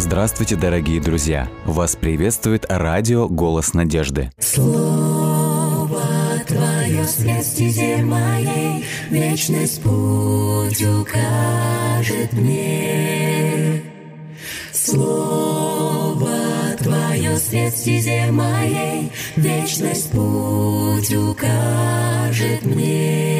Здравствуйте, дорогие друзья! Вас приветствует радио «Голос надежды». Слово Твое свет стезе моей, Вечность путь укажет мне. Слово Твое свет стезе моей, Вечность путь укажет мне.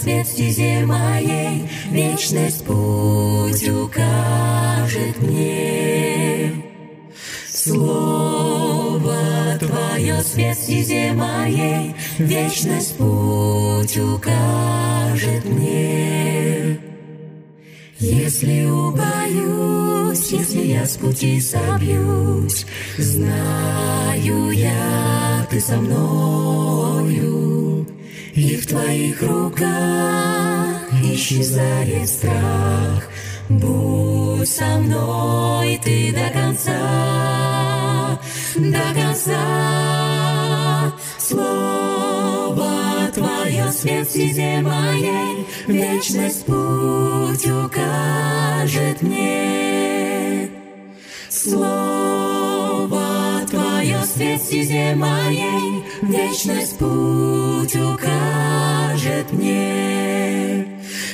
Свет стезе моей, Вечность путь укажет мне. Слово Твое свет стезе моей, Вечность путь укажет мне. Если убоюсь, если я с пути собьюсь, Знаю я, Ты со мною, И в Твоих руках исчезает страх. Будь со мной Ты до конца, до конца. Слово Твое свет в моей, Вечность путь укажет мне. Слово стезе моей, Вечность путь укажет мне.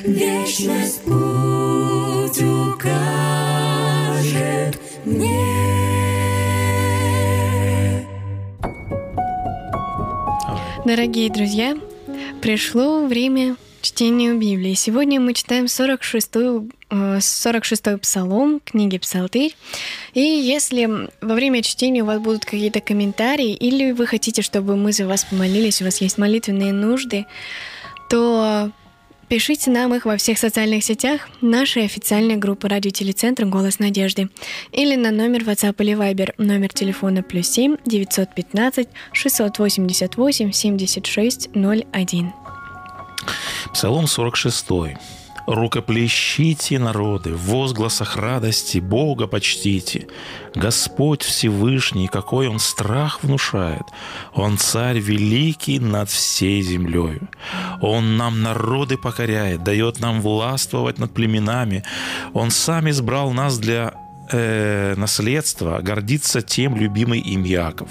Вечность путь укажет мне. Дорогие друзья, пришло время чтения Библии. Сегодня мы читаем 46-ю 46-й псалом книги Псалтырь. И если во время чтения у вас будут какие-то комментарии, или вы хотите, чтобы мы за вас помолились, у вас есть молитвенные нужды, то Пишите нам их во всех социальных сетях нашей официальной группы радиотелецентра «Голос надежды» или на номер WhatsApp или Viber, номер телефона плюс 7 915 688 76 01. Псалом 46. «Рукоплещите, народы, в возгласах радости Бога почтите. Господь Всевышний, какой Он страх внушает. Он царь великий над всей землею. Он нам народы покоряет, дает нам властвовать над племенами. Он сам избрал нас для э, наследства, гордится тем любимый им Яков.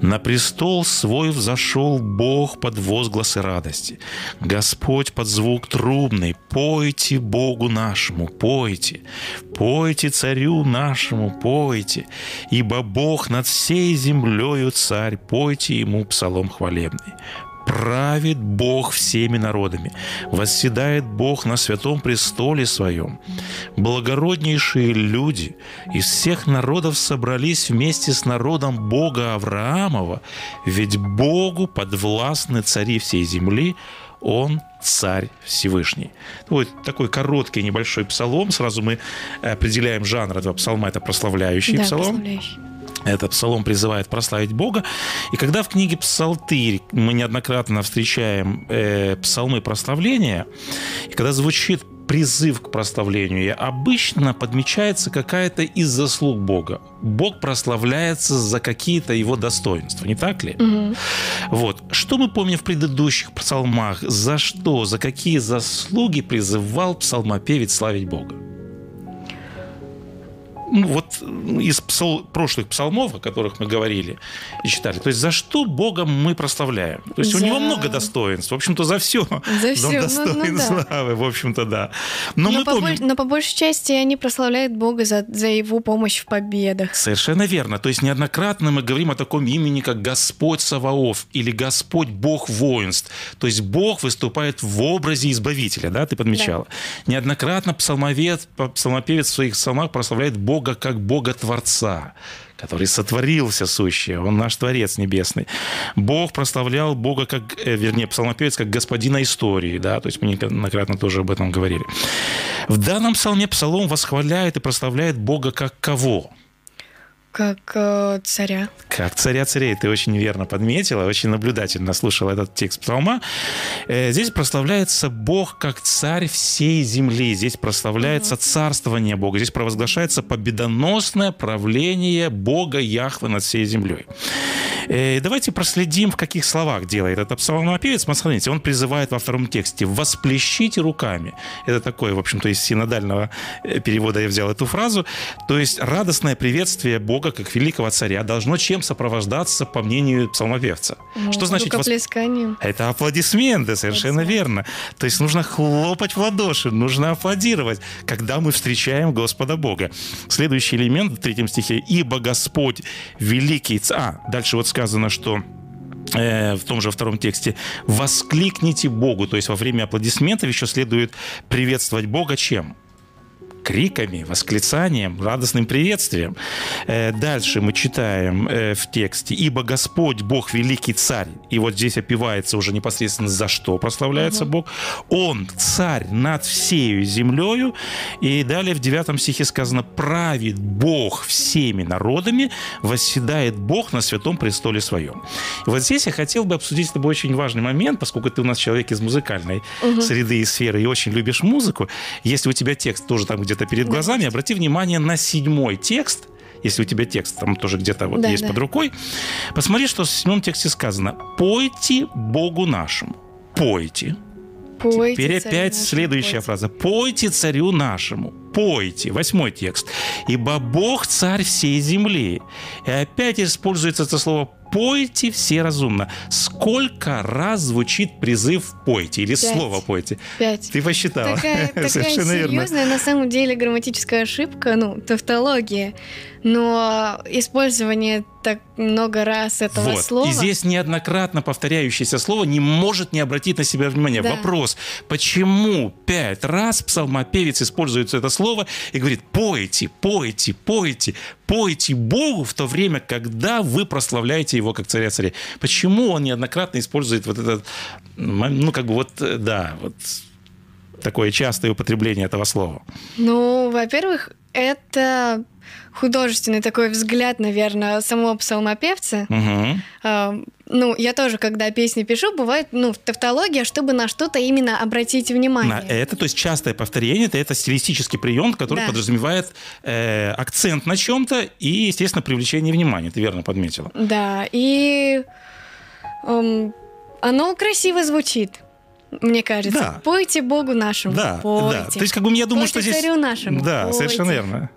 На престол свой взошел Бог под возгласы радости. Господь под звук трубный. Пойте Богу нашему, пойте. Пойте царю нашему, пойте. Ибо Бог над всей землею царь, пойте ему псалом хвалебный правит Бог всеми народами, восседает Бог на святом престоле своем. Благороднейшие люди из всех народов собрались вместе с народом Бога Авраамова, ведь Богу подвластны цари всей земли, он царь Всевышний. Вот такой короткий небольшой псалом. Сразу мы определяем жанр этого псалма. Это прославляющий да, псалом. Прославляющий. Этот псалом призывает прославить Бога. И когда в книге «Псалтырь» мы неоднократно встречаем э, псалмы прославления, и когда звучит призыв к прославлению, обычно подмечается какая-то из заслуг Бога. Бог прославляется за какие-то его достоинства, не так ли? Угу. Вот. Что мы помним в предыдущих псалмах? За что, за какие заслуги призывал псалмопевец славить Бога? Ну, вот из псал, прошлых псалмов, о которых мы говорили и читали, то есть за что Бога мы прославляем? То есть за... у него много достоинств, в общем-то, за все. За все, Он ну, достоин ну, да. славы, в общем-то, да. Но, но, мы по, помним... но по большей части они прославляют Бога за, за его помощь в победах. Совершенно верно. То есть неоднократно мы говорим о таком имени, как Господь Саваоф или Господь Бог воинств. То есть Бог выступает в образе Избавителя, да, ты подмечала. Да. Неоднократно псалмовед, псалмопевец в своих псалмах прославляет Бога как Бога Творца, который сотворил все сущее. Он наш Творец Небесный. Бог прославлял Бога, как, э, вернее, псалмопевец, как господина истории. Да? То есть мы неоднократно тоже об этом говорили. В данном псалме псалом восхваляет и прославляет Бога как кого? Как э, царя. Как царя царей, ты очень верно подметила, очень наблюдательно слушала этот текст псалма. Э, здесь прославляется Бог как царь всей земли. Здесь прославляется угу. царствование Бога. Здесь провозглашается победоносное правление Бога Яхвы над всей землей. Э, давайте проследим, в каких словах делает этот псалмопевец. Смотрите, он призывает во втором тексте «восплещите руками». Это такое, в общем-то, из синодального э, перевода я взял эту фразу. То есть радостное приветствие Бога как великого царя должно чем сопровождаться, по мнению псалмопевца? Ну, Что значит? Вос... Это аплодисменты, совершенно верно. То есть нужно хлопать в ладоши, нужно аплодировать, когда мы встречаем Господа Бога. Следующий элемент в третьем стихе «Ибо Господь великий царь». А, дальше вот сказано, что э, в том же втором тексте, воскликните Богу. То есть во время аплодисментов еще следует приветствовать Бога чем? Криками, восклицанием, радостным приветствием. Э, дальше мы читаем э, в тексте «Ибо Господь, Бог великий царь». И вот здесь опивается уже непосредственно за что прославляется угу. Бог. Он царь над всею землею. И далее в девятом стихе сказано «Правит Бог всеми народами, восседает Бог на святом престоле своем». И вот здесь я хотел бы обсудить с тобой очень важный момент, поскольку ты у нас человек из музыкальной угу. среды и сферы и очень любишь музыку. Если у тебя текст тоже там где-то перед глазами, обрати внимание на седьмой текст, если у тебя текст там тоже где-то вот да, есть да. под рукой, посмотри, что в седьмом тексте сказано. «Пойте Богу нашему». Пойте. Пойте Теперь опять следующая пойте. фраза. «Пойте царю нашему». Пойте. Восьмой текст. «Ибо Бог царь всей земли». И опять используется это слово пойте все разумно. Сколько раз звучит призыв пойте или Пять. слово пойте? Пять. Ты посчитала. Такая, такая Совершенно серьезная верно. на самом деле грамматическая ошибка, ну, тавтология но использование так много раз этого вот. слова... И здесь неоднократно повторяющееся слово не может не обратить на себя внимание. Да. Вопрос, почему пять раз псалмопевец использует это слово и говорит «пойте, пойте, пойте, пойте Богу в то время, когда вы прославляете Его как царя царей». Почему он неоднократно использует вот этот, ну, как бы вот, да, вот такое частое употребление этого слова? Ну, во-первых, это художественный такой взгляд, наверное, самого псалмопевца. Угу. ну, я тоже, когда песни пишу, бывает, ну, тавтология, чтобы на что-то именно обратить внимание. На это, то есть частое повторение, это, это стилистический прием, который да. подразумевает э, акцент на чем-то и, естественно, привлечение внимания. Ты верно подметила. Да, и эм, оно красиво звучит мне кажется. Да. Пойте Богу нашему. Да, пойте. да. То есть, как бы я думаю, пойте что здесь... царю нашему. Да, пойте. совершенно верно.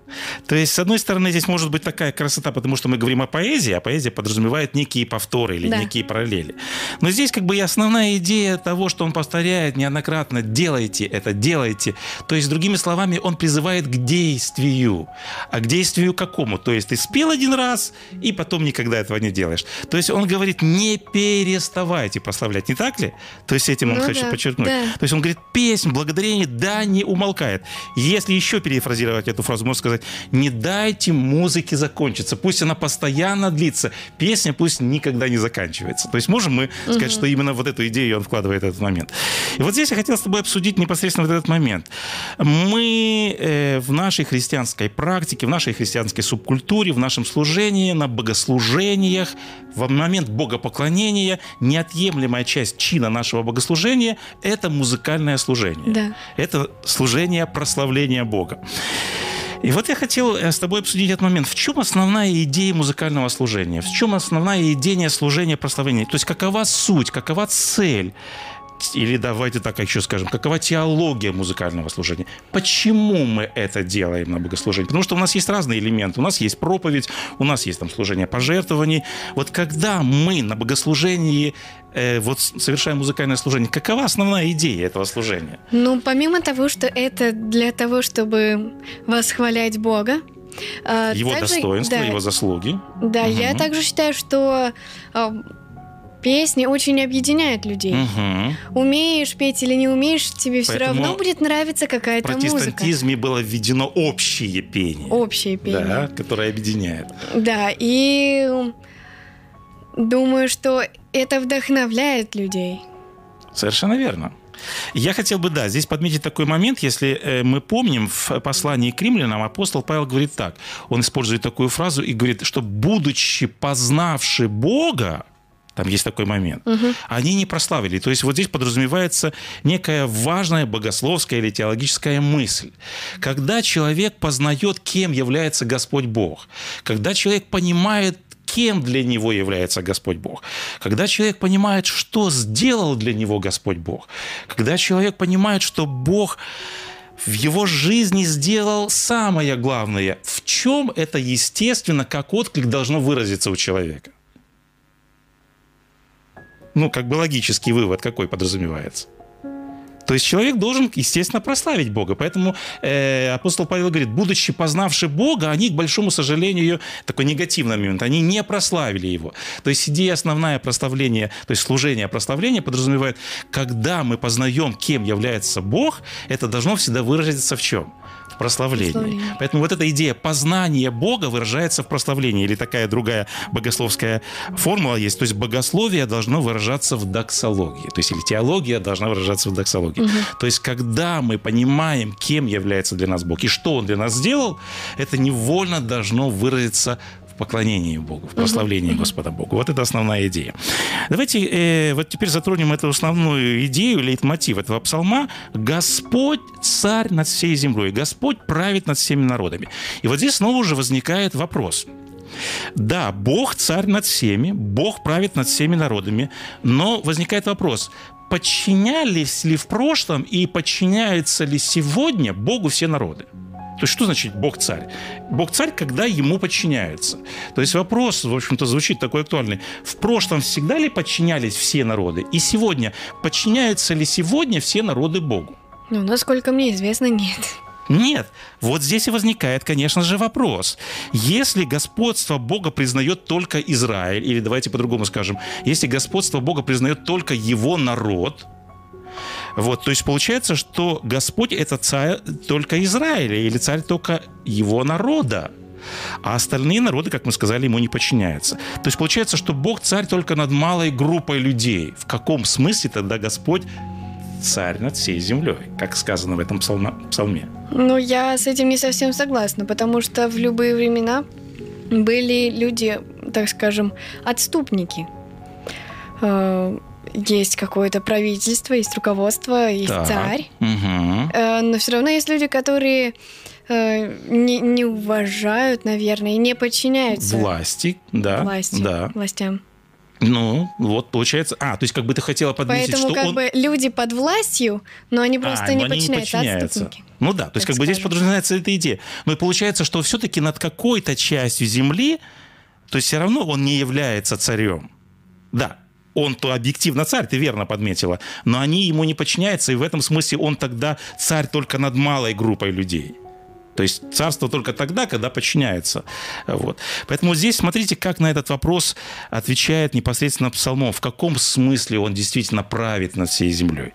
То есть, с одной стороны, здесь может быть такая красота, потому что мы говорим о поэзии, а поэзия подразумевает некие повторы или да. некие параллели. Но здесь как бы и основная идея того, что он повторяет неоднократно, делайте это, делайте. То есть, другими словами, он призывает к действию. А к действию какому? То есть, ты спел один раз, и потом никогда этого не делаешь. То есть, он говорит, не переставайте прославлять, не так ли? То есть, этим он ну, хочет да, подчеркнуть. Да. То есть, он говорит, песнь, благодарение, да, не умолкает. Если еще перефразировать эту фразу, можно сказать, не дайте музыке закончиться. Пусть она постоянно длится. Песня пусть никогда не заканчивается. То есть можем мы угу. сказать, что именно вот эту идею он вкладывает в этот момент. И вот здесь я хотел с тобой обсудить непосредственно вот этот момент. Мы э, в нашей христианской практике, в нашей христианской субкультуре, в нашем служении, на богослужениях, в момент богопоклонения неотъемлемая часть чина нашего богослужения – это музыкальное служение. Да. Это служение прославления Бога. И вот я хотел э, с тобой обсудить этот момент. В чем основная идея музыкального служения? В чем основная идея служения прославления? То есть какова суть, какова цель? Или давайте так еще скажем, какова теология музыкального служения? Почему мы это делаем на богослужении? Потому что у нас есть разные элементы. У нас есть проповедь, у нас есть там служение пожертвований. Вот когда мы на богослужении э, вот совершаем музыкальное служение, какова основная идея этого служения? Ну, помимо того, что это для того, чтобы восхвалять Бога, а, его также, достоинства, да, его заслуги. Да, угу. я также считаю, что а, Песни очень объединяют людей. Угу. Умеешь петь или не умеешь, тебе все равно будет нравиться какая-то музыка. В протестантизме было введено общее пение. Общее пение. Да, которое объединяет. Да, и думаю, что это вдохновляет людей. Совершенно верно. Я хотел бы, да, здесь подметить такой момент, если э, мы помним, в послании к римлянам апостол Павел говорит так, он использует такую фразу и говорит, что будучи познавши Бога, там есть такой момент. Угу. Они не прославили. То есть вот здесь подразумевается некая важная богословская или теологическая мысль. Когда человек познает, кем является Господь Бог, когда человек понимает, кем для него является Господь Бог, когда человек понимает, что сделал для него Господь Бог, когда человек понимает, что Бог в его жизни сделал самое главное, в чем это естественно, как отклик должно выразиться у человека – ну, как бы логический вывод какой подразумевается. То есть человек должен, естественно, прославить Бога. Поэтому э, апостол Павел говорит, будучи познавши Бога, они, к большому сожалению, такой негативный момент, они не прославили Его. То есть идея основная прославления, то есть служение прославления подразумевает, когда мы познаем, кем является Бог, это должно всегда выразиться в чем? в прославлении. прославлении. Поэтому вот эта идея познания Бога выражается в прославлении. Или такая другая богословская формула есть. То есть богословие должно выражаться в доксологии. То есть или теология должна выражаться в доксологии. Угу. То есть когда мы понимаем, кем является для нас Бог и что Он для нас сделал, это невольно должно выразиться в поклонении Богу, в прославлении Господа Богу. Вот это основная идея. Давайте э, вот теперь затронем эту основную идею, лейтмотив этого псалма. «Господь царь над всей землей, Господь правит над всеми народами». И вот здесь снова уже возникает вопрос – да, Бог царь над всеми, Бог правит над всеми народами, но возникает вопрос, подчинялись ли в прошлом и подчиняются ли сегодня Богу все народы? То есть что значит Бог царь? Бог царь, когда ему подчиняются. То есть вопрос, в общем-то, звучит такой актуальный. В прошлом всегда ли подчинялись все народы? И сегодня подчиняются ли сегодня все народы Богу? Ну, насколько мне известно, нет. Нет. Вот здесь и возникает, конечно же, вопрос. Если господство Бога признает только Израиль, или давайте по-другому скажем, если господство Бога признает только его народ, вот, то есть получается, что Господь это царь только Израиля или царь только его народа. А остальные народы, как мы сказали, ему не подчиняются. То есть получается, что Бог царь только над малой группой людей. В каком смысле тогда Господь царь над всей землей, как сказано в этом псалме? Ну, я с этим не совсем согласна, потому что в любые времена были люди, так скажем, отступники э, есть какое-то правительство, есть руководство, есть так. царь. Угу. Но все равно есть люди, которые э, не, не уважают, наверное, и не подчиняются власти, да, власти, да. властям. Ну, вот получается. А, то есть как бы ты хотела подметить, Поэтому что как он... бы люди под властью, но они просто а, не, подчиняются, не подчиняются. Отступники. Ну да, то есть как скажем. бы здесь подразумевается эта идея. Но получается, что все-таки над какой-то частью земли, то есть все равно он не является царем. Да, он-то объективно царь, ты верно подметила, но они ему не подчиняются, и в этом смысле он тогда царь только над малой группой людей. То есть царство только тогда, когда подчиняется. Вот. Поэтому здесь смотрите, как на этот вопрос отвечает непосредственно псалмом, в каком смысле он действительно правит над всей землей.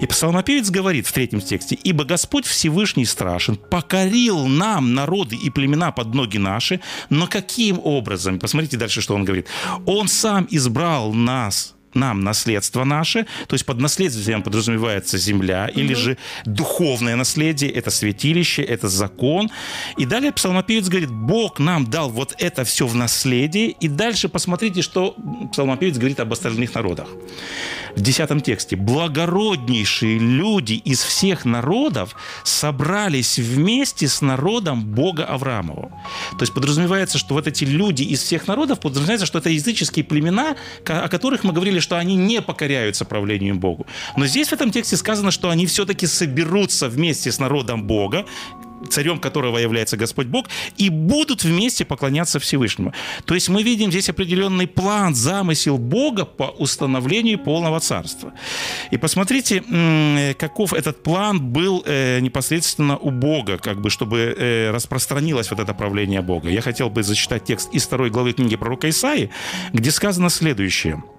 И псалмопевец говорит в третьем тексте, «Ибо Господь Всевышний страшен, покорил нам народы и племена под ноги наши, но каким образом?» Посмотрите дальше, что он говорит. «Он сам избрал нас нам наследство наше, то есть под наследствием подразумевается земля, угу. или же духовное наследие, это святилище, это закон. И далее псалмопевец говорит, Бог нам дал вот это все в наследие, и дальше посмотрите, что псалмопевец говорит об остальных народах. В десятом тексте. «Благороднейшие люди из всех народов собрались вместе с народом Бога Авраамова». То есть подразумевается, что вот эти люди из всех народов, подразумевается, что это языческие племена, о которых мы говорили, что они не покоряются правлению Богу. Но здесь в этом тексте сказано, что они все-таки соберутся вместе с народом Бога, царем которого является Господь Бог, и будут вместе поклоняться Всевышнему. То есть мы видим здесь определенный план, замысел Бога по установлению полного царства. И посмотрите, каков этот план был э, непосредственно у Бога, как бы, чтобы э, распространилось вот это правление Бога. Я хотел бы зачитать текст из второй главы книги пророка Исаии, где сказано следующее –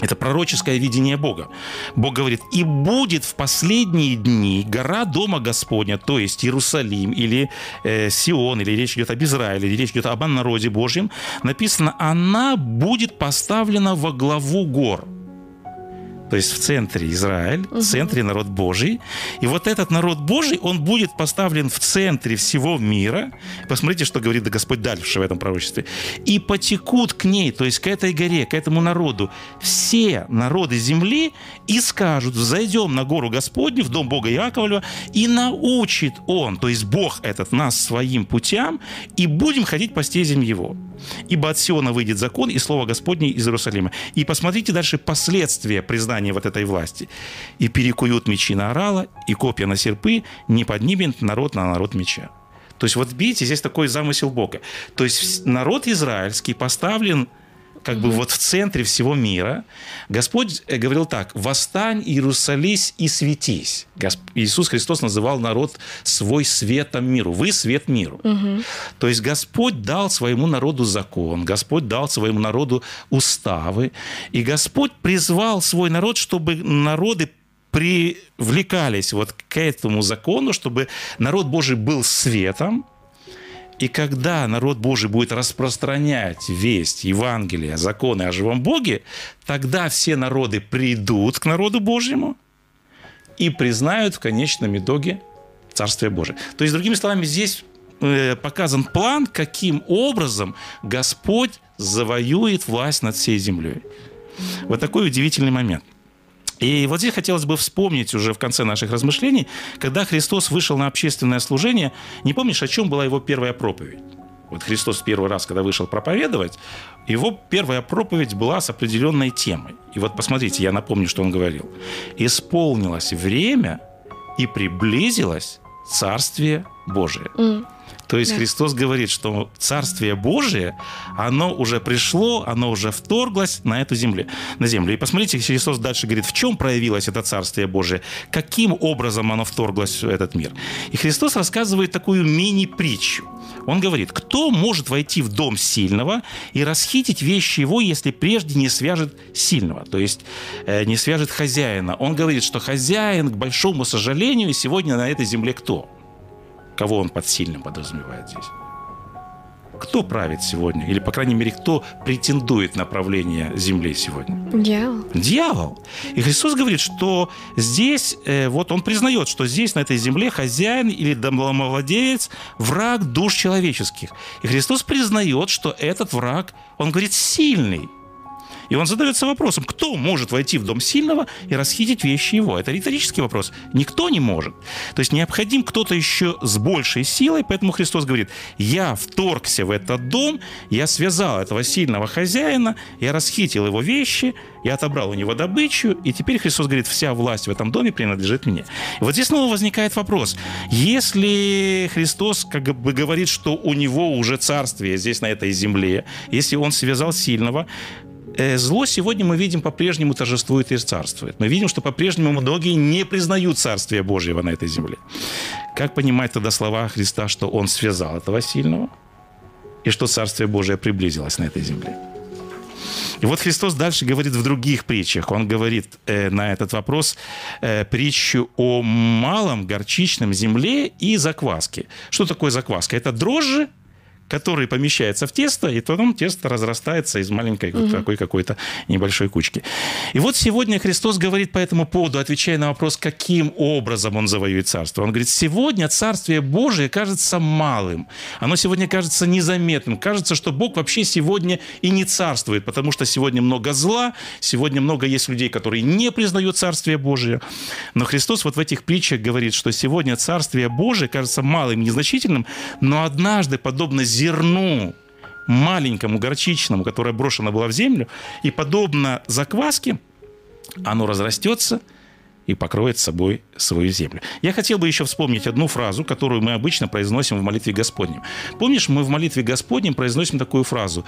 это пророческое видение Бога. Бог говорит, и будет в последние дни гора Дома Господня, то есть Иерусалим или э, Сион, или речь идет об Израиле, или речь идет об народе Божьем, написано, она будет поставлена во главу гор. То есть в центре Израиль, в центре народ Божий. И вот этот народ Божий, он будет поставлен в центре всего мира. Посмотрите, что говорит Господь дальше в этом пророчестве. И потекут к ней, то есть к этой горе, к этому народу, все народы земли и скажут, зайдем на гору Господню, в дом Бога Яковлева, и научит Он, то есть Бог этот, нас своим путям, и будем ходить по стезям Его. Ибо от Сиона выйдет закон и слово Господне из Иерусалима. И посмотрите дальше последствия признания вот этой власти. И перекуют мечи на орала, и копья на серпы, не поднимет народ на народ меча. То есть вот видите, здесь такой замысел Бога. То есть народ израильский поставлен как бы вот в центре всего мира. Господь э, говорил так, «Восстань, Иерусались, и светись». Госп... Иисус Христос называл народ свой светом миру. Вы свет миру. То есть Господь дал своему народу закон, Господь дал своему народу уставы, и Господь призвал свой народ, чтобы народы привлекались вот к этому закону, чтобы народ Божий был светом, и когда народ Божий будет распространять весть, Евангелие, законы о живом Боге, тогда все народы придут к народу Божьему и признают в конечном итоге Царствие Божие. То есть, другими словами, здесь э, показан план, каким образом Господь завоюет власть над всей землей. Вот такой удивительный момент – и вот здесь хотелось бы вспомнить уже в конце наших размышлений, когда Христос вышел на общественное служение, не помнишь, о чем была его первая проповедь? Вот Христос первый раз, когда вышел проповедовать, его первая проповедь была с определенной темой. И вот посмотрите, я напомню, что он говорил. «Исполнилось время и приблизилось Царствие Божие». Mm. То есть да. Христос говорит, что Царствие Божие, оно уже пришло, оно уже вторглось на эту землю, на землю. И посмотрите, Христос дальше говорит, в чем проявилось это Царствие Божие, каким образом оно вторглось в этот мир. И Христос рассказывает такую мини-притчу. Он говорит, кто может войти в дом сильного и расхитить вещи его, если прежде не свяжет сильного, то есть э, не свяжет хозяина. Он говорит, что хозяин, к большому сожалению, сегодня на этой земле кто? Кого он под сильным подразумевает здесь? Кто правит сегодня? Или, по крайней мере, кто претендует на правление земли сегодня? Дьявол. Дьявол. И Христос говорит, что здесь, э, вот он признает, что здесь, на этой земле, хозяин или домовладелец – враг душ человеческих. И Христос признает, что этот враг, он говорит, сильный. И он задается вопросом, кто может войти в дом сильного и расхитить вещи его? Это риторический вопрос. Никто не может. То есть необходим кто-то еще с большей силой, поэтому Христос говорит, я вторгся в этот дом, я связал этого сильного хозяина, я расхитил его вещи, я отобрал у него добычу, и теперь Христос говорит, вся власть в этом доме принадлежит мне. И вот здесь снова возникает вопрос. Если Христос как бы говорит, что у него уже царствие здесь на этой земле, если он связал сильного, зло сегодня мы видим по-прежнему торжествует и царствует. Мы видим, что по-прежнему многие не признают Царствие Божьего на этой земле. Как понимать тогда слова Христа, что Он связал этого сильного, и что Царствие Божие приблизилось на этой земле? И вот Христос дальше говорит в других притчах. Он говорит э, на этот вопрос э, притчу о малом горчичном земле и закваске. Что такое закваска? Это дрожжи, который помещается в тесто, и потом тесто разрастается из маленькой угу. такой какой-то небольшой кучки. И вот сегодня Христос говорит по этому поводу, отвечая на вопрос, каким образом Он завоюет царство. Он говорит, сегодня Царствие Божие кажется малым. Оно сегодня кажется незаметным. Кажется, что Бог вообще сегодня и не царствует, потому что сегодня много зла, сегодня много есть людей, которые не признают Царствие Божие. Но Христос вот в этих притчах говорит, что сегодня Царствие Божие кажется малым, незначительным, но однажды, подобно зерну маленькому, горчичному, которое брошено было в землю, и подобно закваске, оно разрастется и покроет собой свою землю. Я хотел бы еще вспомнить одну фразу, которую мы обычно произносим в молитве Господнем. Помнишь, мы в молитве Господнем произносим такую фразу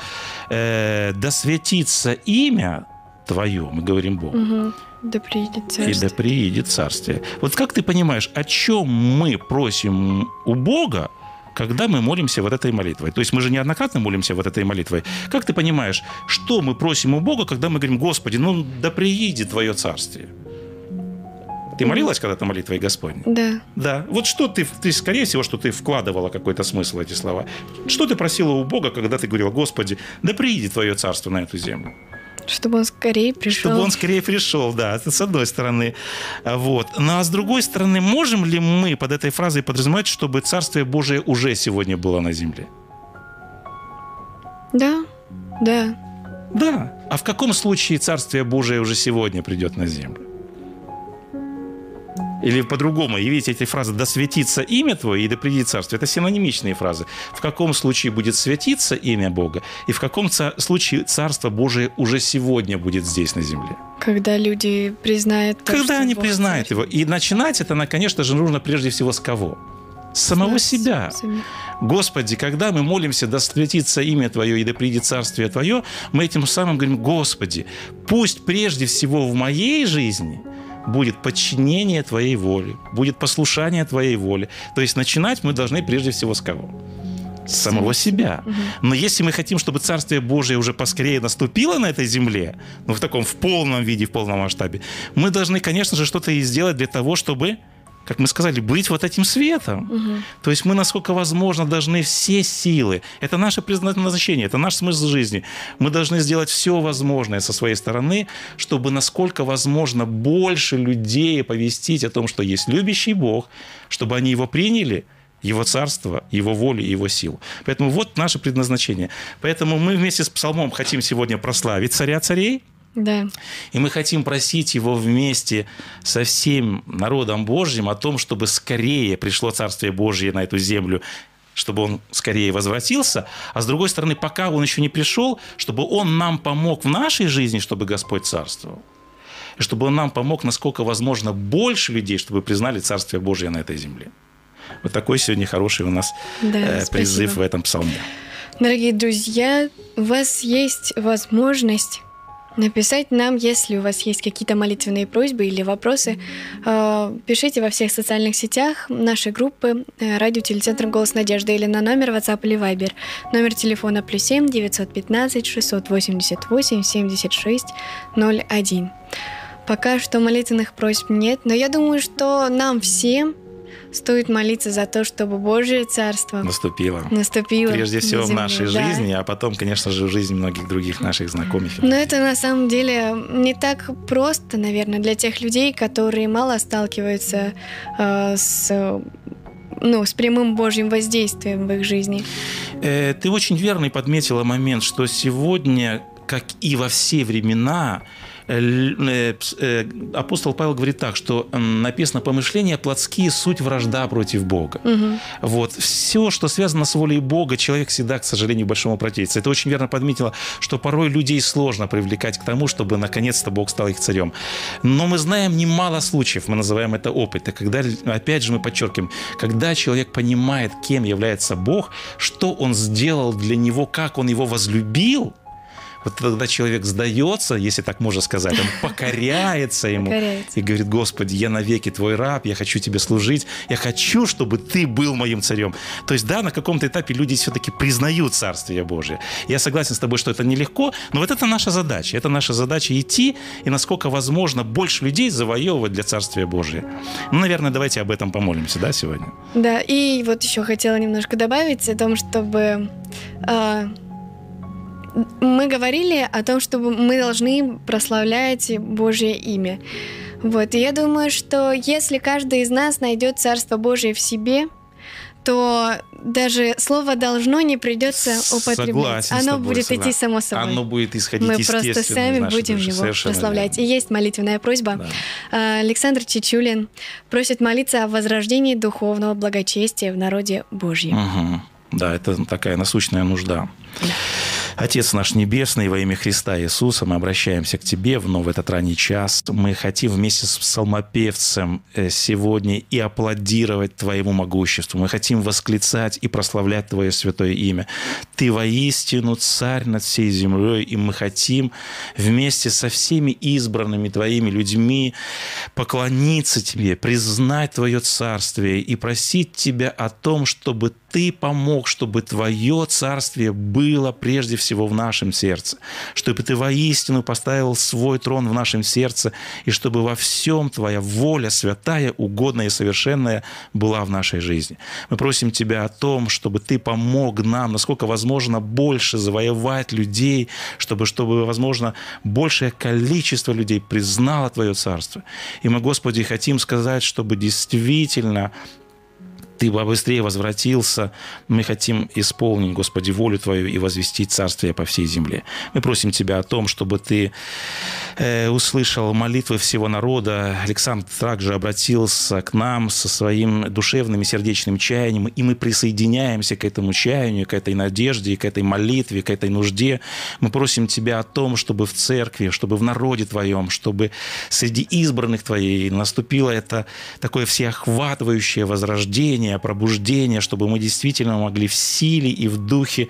«Э, «Да светится имя Твое», мы говорим Богу. Угу. Да приедет царствие. И да приедет царствие. Вот как ты понимаешь, о чем мы просим у Бога, когда мы молимся вот этой молитвой. То есть мы же неоднократно молимся вот этой молитвой. Как ты понимаешь, что мы просим у Бога, когда мы говорим, Господи, ну да приедет Твое Царствие? Ты молилась когда-то молитвой Господней? Да. Да. Вот что ты, ты, скорее всего, что ты вкладывала какой-то смысл в эти слова. Что ты просила у Бога, когда ты говорила, Господи, да приедет Твое Царство на эту землю? Чтобы он скорее пришел. Чтобы он скорее пришел, да, это с одной стороны. Вот. Ну а с другой стороны, можем ли мы под этой фразой подразумевать, чтобы Царствие Божие уже сегодня было на земле? Да, да. Да. А в каком случае Царствие Божие уже сегодня придет на землю? Или по-другому, и видите эти фразы «да светится имя Твое» и «да придет царство» – это синонимичные фразы. В каком случае будет светиться имя Бога, и в каком случае Царство Божие уже сегодня будет здесь, на земле. Когда люди признают то, Когда они Бог признают царь. его. И начинать это, конечно же, нужно прежде всего с кого? С самого себя. Господи, когда мы молимся, да светится имя Твое и да придет Царствие Твое, мы этим самым говорим, Господи, пусть прежде всего в моей жизни – будет подчинение Твоей воле, будет послушание Твоей воле. То есть начинать мы должны прежде всего с кого? С самого себя. Но если мы хотим, чтобы Царствие Божие уже поскорее наступило на этой земле, ну, в таком в полном виде, в полном масштабе, мы должны, конечно же, что-то и сделать для того, чтобы как мы сказали, быть вот этим светом. Угу. То есть мы, насколько возможно, должны все силы, это наше предназначение, это наш смысл жизни, мы должны сделать все возможное со своей стороны, чтобы, насколько возможно, больше людей повестить о том, что есть любящий Бог, чтобы они его приняли, его царство, его волю, его силу. Поэтому вот наше предназначение. Поэтому мы вместе с псалмом хотим сегодня прославить царя царей – да. И мы хотим просить его вместе со всем народом Божьим о том, чтобы скорее пришло Царствие Божье на эту землю, чтобы он скорее возвратился, а с другой стороны, пока он еще не пришел, чтобы он нам помог в нашей жизни, чтобы Господь царствовал. И чтобы он нам помог, насколько возможно, больше людей, чтобы признали Царствие Божье на этой земле. Вот такой сегодня хороший у нас да, э, призыв в этом псалме. Дорогие друзья, у вас есть возможность написать нам, если у вас есть какие-то молитвенные просьбы или вопросы. Э, пишите во всех социальных сетях нашей группы э, радио телецентр «Голос надежды» или на номер WhatsApp или Viber. Номер телефона плюс 7 915 688 76 01. Пока что молитвенных просьб нет, но я думаю, что нам всем стоит молиться за то, чтобы Божье Царство наступило. Наступило. Прежде всего земле, в нашей да. жизни, а потом, конечно же, в жизни многих других наших знакомых. Но это на самом деле не так просто, наверное, для тех людей, которые мало сталкиваются э, с ну, с прямым Божьим воздействием в их жизни. Э, ты очень верный подметила момент, что сегодня, как и во все времена, апостол Павел говорит так, что написано «помышления плотские – суть вражда против Бога». Угу. Вот. Все, что связано с волей Бога, человек всегда, к сожалению, большому противится. Это очень верно подметило, что порой людей сложно привлекать к тому, чтобы наконец-то Бог стал их царем. Но мы знаем немало случаев, мы называем это опыты, когда, опять же, мы подчеркиваем, когда человек понимает, кем является Бог, что Он сделал для него, как Он его возлюбил – вот тогда человек сдается, если так можно сказать, он покоряется ему покоряется. и говорит, Господи, я навеки твой раб, я хочу тебе служить, я хочу, чтобы ты был моим царем. То есть, да, на каком-то этапе люди все-таки признают Царствие Божие. Я согласен с тобой, что это нелегко, но вот это наша задача. Это наша задача идти и, насколько возможно, больше людей завоевывать для Царствия Божия. Ну, наверное, давайте об этом помолимся, да, сегодня? Да, и вот еще хотела немножко добавить о том, чтобы э, мы говорили о том, что мы должны прославлять Божье имя. Вот, и я думаю, что если каждый из нас найдет Царство Божие в себе, то даже слово должно не придется употреблять. Согласен Оно тобой, будет идти само собой. Оно будет исходить Мы просто сами будем души. его Совершенно прославлять. Верно. И есть молитвенная просьба. Да. А, Александр Чичулин просит молиться о возрождении духовного благочестия в народе Божьем. Угу. Да, это такая насущная нужда. Да. Отец наш Небесный, во имя Христа Иисуса, мы обращаемся к Тебе вновь в этот ранний час. Мы хотим вместе с псалмопевцем э, сегодня и аплодировать Твоему могуществу. Мы хотим восклицать и прославлять Твое святое имя. Ты воистину царь над всей землей, и мы хотим вместе со всеми избранными Твоими людьми поклониться Тебе, признать Твое царствие и просить Тебя о том, чтобы Ты помог, чтобы Твое Царствие было прежде всего в нашем сердце, чтобы Ты воистину поставил свой трон в нашем сердце, и чтобы во всем Твоя воля святая, угодная и совершенная была в нашей жизни. Мы просим Тебя о том, чтобы Ты помог нам, насколько возможно, больше завоевать людей, чтобы, чтобы возможно, большее количество людей признало Твое Царство. И мы, Господи, хотим сказать, чтобы действительно ты побыстрее возвратился. Мы хотим исполнить, Господи, волю Твою и возвести Царствие по всей земле. Мы просим Тебя о том, чтобы Ты э, услышал молитвы всего народа. Александр также обратился к нам со своим душевным и сердечным чаянием, и мы присоединяемся к этому чаянию, к этой надежде, к этой молитве, к этой нужде. Мы просим Тебя о том, чтобы в церкви, чтобы в народе Твоем, чтобы среди избранных Твоей наступило это такое всеохватывающее возрождение, озарение, пробуждение, чтобы мы действительно могли в силе и в духе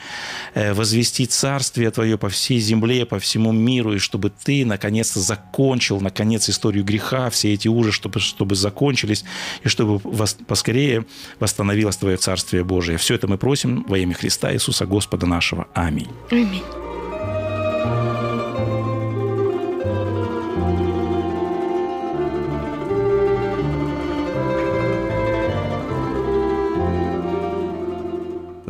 э, возвести Царствие Твое по всей земле, по всему миру, и чтобы Ты наконец-то закончил, наконец, историю греха, все эти ужасы, чтобы, чтобы закончились, и чтобы поскорее восстановилось Твое Царствие Божие. Все это мы просим во имя Христа Иисуса Господа нашего. Аминь. Аминь.